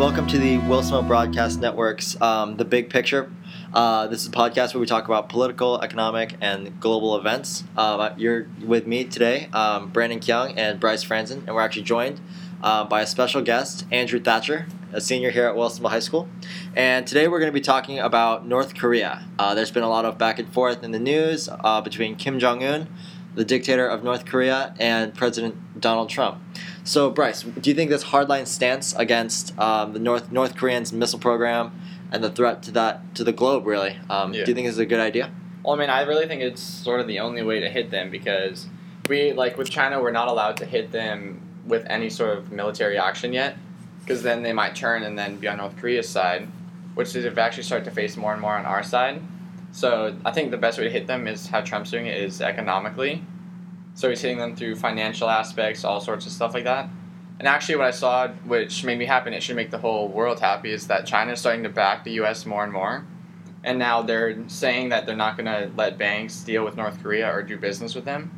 welcome to the Smith Broadcast Network's um, The Big Picture. Uh, this is a podcast where we talk about political, economic, and global events. Uh, you're with me today, um, Brandon Kyung and Bryce Franzen, and we're actually joined uh, by a special guest, Andrew Thatcher, a senior here at Smith High School. And today we're going to be talking about North Korea. Uh, there's been a lot of back and forth in the news uh, between Kim Jong un, the dictator of North Korea, and President Donald Trump. So, Bryce, do you think this hardline stance against um, the North North Koreans' missile program and the threat to that to the globe really? Um, Yeah. Do you think this is a good idea? Well, I mean, I really think it's sort of the only way to hit them because we, like with China, we're not allowed to hit them with any sort of military action yet, because then they might turn and then be on North Korea's side, which they've actually started to face more and more on our side. So I think the best way to hit them is how Trump's doing it is economically. So he's hitting them through financial aspects, all sorts of stuff like that. And actually, what I saw, which made me happy, and it should make the whole world happy, is that China is starting to back the U.S. more and more. And now they're saying that they're not going to let banks deal with North Korea or do business with them.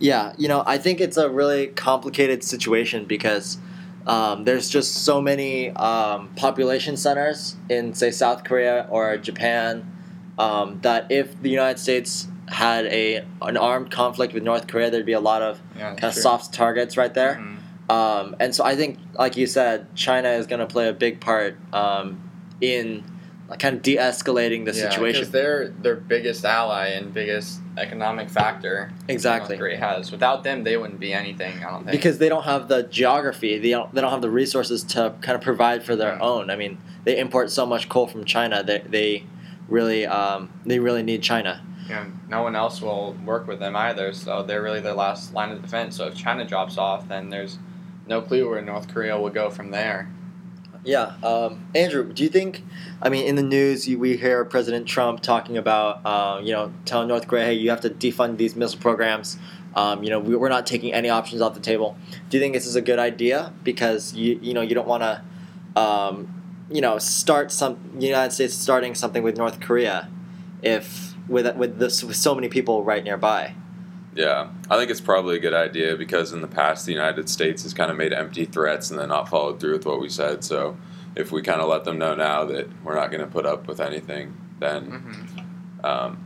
Yeah, you know, I think it's a really complicated situation because um, there's just so many um, population centers in, say, South Korea or Japan um, that if the United States had a an armed conflict with North Korea, there'd be a lot of Yeah, kind of soft targets right there. Mhm. Um, and so I think, like you said, China is going to play a big part um, in kind of de-escalating the Yeah, situation. because they're their biggest ally and biggest economic factor. Exactly. North Korea has. Without them, they wouldn't be anything. I don't think. because they don't have the geography they don't, they don't have the resources to kind of provide for their Yeah. own i mean they import so much coal from china that they really um, they really need china you know, no one else will work with them either. So they're really their last line of defense. So if China drops off, then there's no clue where North Korea will go from there. yeah um, andrew do you think i mean in the news we hear president trump talking about uh, you know telling north korea hey you have to defund these missile programs um, you know we, we're not taking any options off the table do you think this is a good idea because you you know you don't want to um, you know start some united states starting something with north korea if with with this with so many people right nearby Yeah, I think it's probably a good idea because in the past the United States has kind of made empty threats and then not followed through with what we said. So if we kind of let them know now that we're not going to put up with anything, then Mm-hmm. um,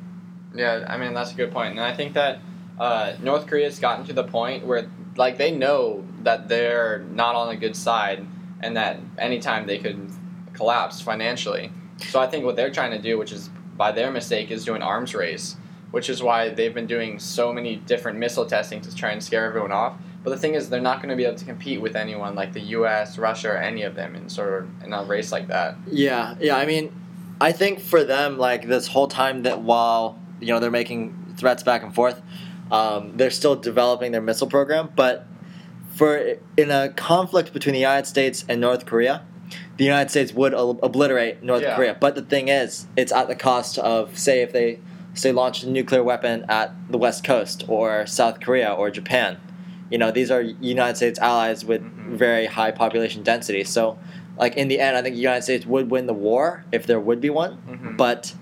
Yeah, I mean that's a good point. point, and I think that uh, North Korea's gotten to the point where like they know that they're not on a good side, and that anytime they could collapse financially. So I think what they're trying to do, which is by their mistake, is doing arms race, which is why they've been doing so many different missile testing to try and scare everyone off. But the thing is, they're not going to be able to compete with anyone like the U.S., Russia, or any of them in sort of in a race like that. Yeah, yeah. I mean, I think for them, like this whole time that while you know they're making threats back and forth, um, they're still developing their missile program. But for in a conflict between the United States and North Korea, the United States would obliterate North Yeah. Korea. But the thing is, it's at the cost of say if they say launch a nuclear weapon at the West Coast or South Korea or Japan. You know, these are United States allies with Mhm. very high population density. So, like in the end, I think the United States would win the war if there would be one, Mhm. but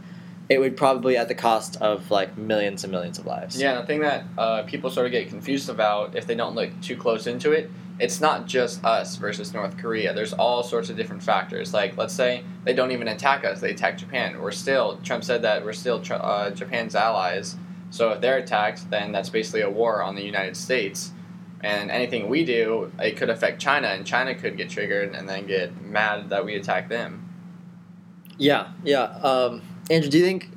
it would probably at the cost of like millions and millions of lives. Yeah, the thing that uh, people sort of get confused about if they don't look too close into it, it's not just us versus North Korea. There's all sorts of different factors. Like, let's say they don't even attack us; they attack Japan. We're still Trump said that we're still uh, Japan's allies. So if they're attacked, then that's basically a war on the United States. And anything we do, it could affect China, and China could get triggered and then get mad that we attack them. Yeah, yeah. Um, Andrew, do you think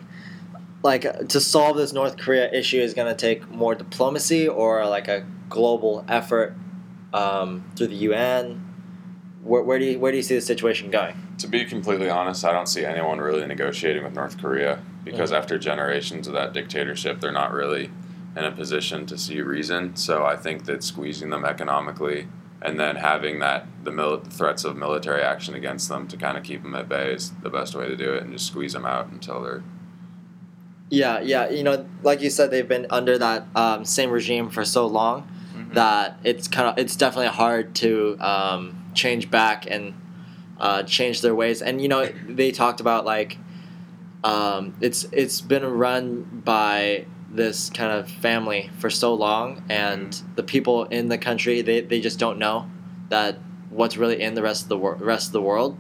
like to solve this North Korea issue is going to take more diplomacy or like a global effort um, through the UN? Where, where do you where do you see the situation going? to be completely honest, I don't see anyone really negotiating with North Korea because after generations of that dictatorship, they're not really in a position to see reason. So I think that squeezing them economically and then having that the mil- threats of military action against them to kind of keep them at bay is the best way to do it and just squeeze them out until they're Yeah, yeah. You know, like you said, they've been under that um, same regime for so long. That it's kind of it's definitely hard to um, change back and uh, change their ways. And you know, they talked about like um, it's it's been run by this kind of family for so long, and the people in the country they, they just don't know that what's really in the rest of the wor- rest of the world.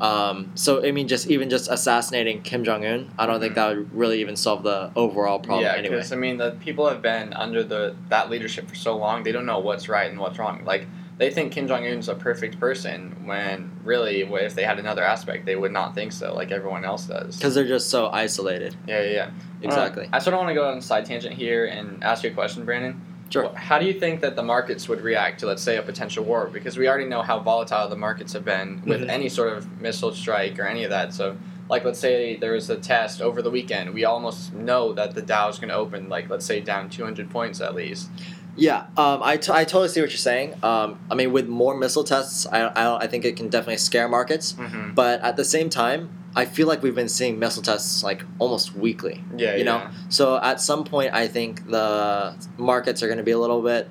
Um, so I mean, just even just assassinating Kim Jong Un, I don't think Mhm. that would really even solve the overall problem yeah, anyway. because I mean, the people have been under the that leadership for so long, they don't know what's right and what's wrong. Like they think Kim Jong Un's a perfect person, when really, if they had another aspect, they would not think so, like everyone else does. Because they're just so isolated. Yeah, yeah, yeah. Exactly. Uh, I sort of want to go on a side tangent here and ask you a question, Brandon. Sure. How do you think that the markets would react to, let's say, a potential war? Because we already know how volatile the markets have been with Mhm. any sort of missile strike or any of that. So, like, let's say there was a test over the weekend. We almost know that the Dow is going to open, like, let's say, down 200 points at least. Yeah, um, I, t- I totally see what you're saying. Um, I mean, with more missile tests, I, I, I think it can definitely scare markets. Mm-hmm. But at the same time, I feel like we've been seeing missile tests like almost weekly. Yeah, you know? So at some point, I think the markets are going to be a little bit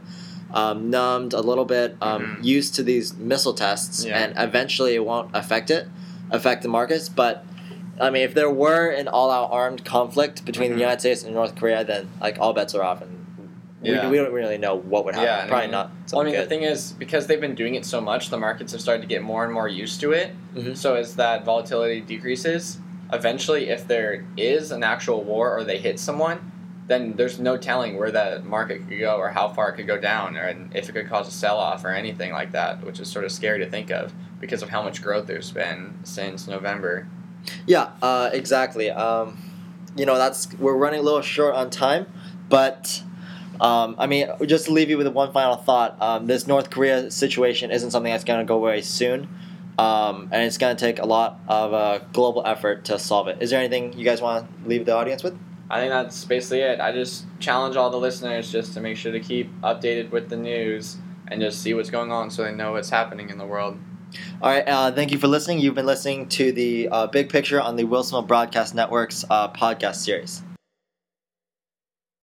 um, numbed, a little bit um, Mhm. used to these missile tests, Yeah. and eventually it won't affect it, affect the markets. But I mean, if there were an all-out armed conflict between Mhm. the United States and North Korea, then like all bets are off, and Yeah. we, we don't really know what would happen. Yeah, and I Probably mean- not. Well, I mean, the thing is, because they've been doing it so much, the markets have started to get more and more used to it. Mhm. So as that volatility decreases, eventually, if there is an actual war or they hit someone, then there's no telling where that market could go or how far it could go down, or and if it could cause a sell-off or anything like that, which is sort of scary to think of because of how much growth there's been since November. Yeah, uh, exactly. Um, you know, that's we're running a little short on time, but um, I mean, just to leave you with one final thought. Um, this North Korea situation isn't something that's going to go away soon, um, and it's going to take a lot of uh, global effort to solve it. Is there anything you guys want to leave the audience with? I think that's basically it. I just challenge all the listeners just to make sure to keep updated with the news and just see what's going on so they know what's happening in the world. All right, uh, thank you for listening. You've been listening to the uh, Big Picture on the Wilsonville Broadcast Network's uh, podcast series.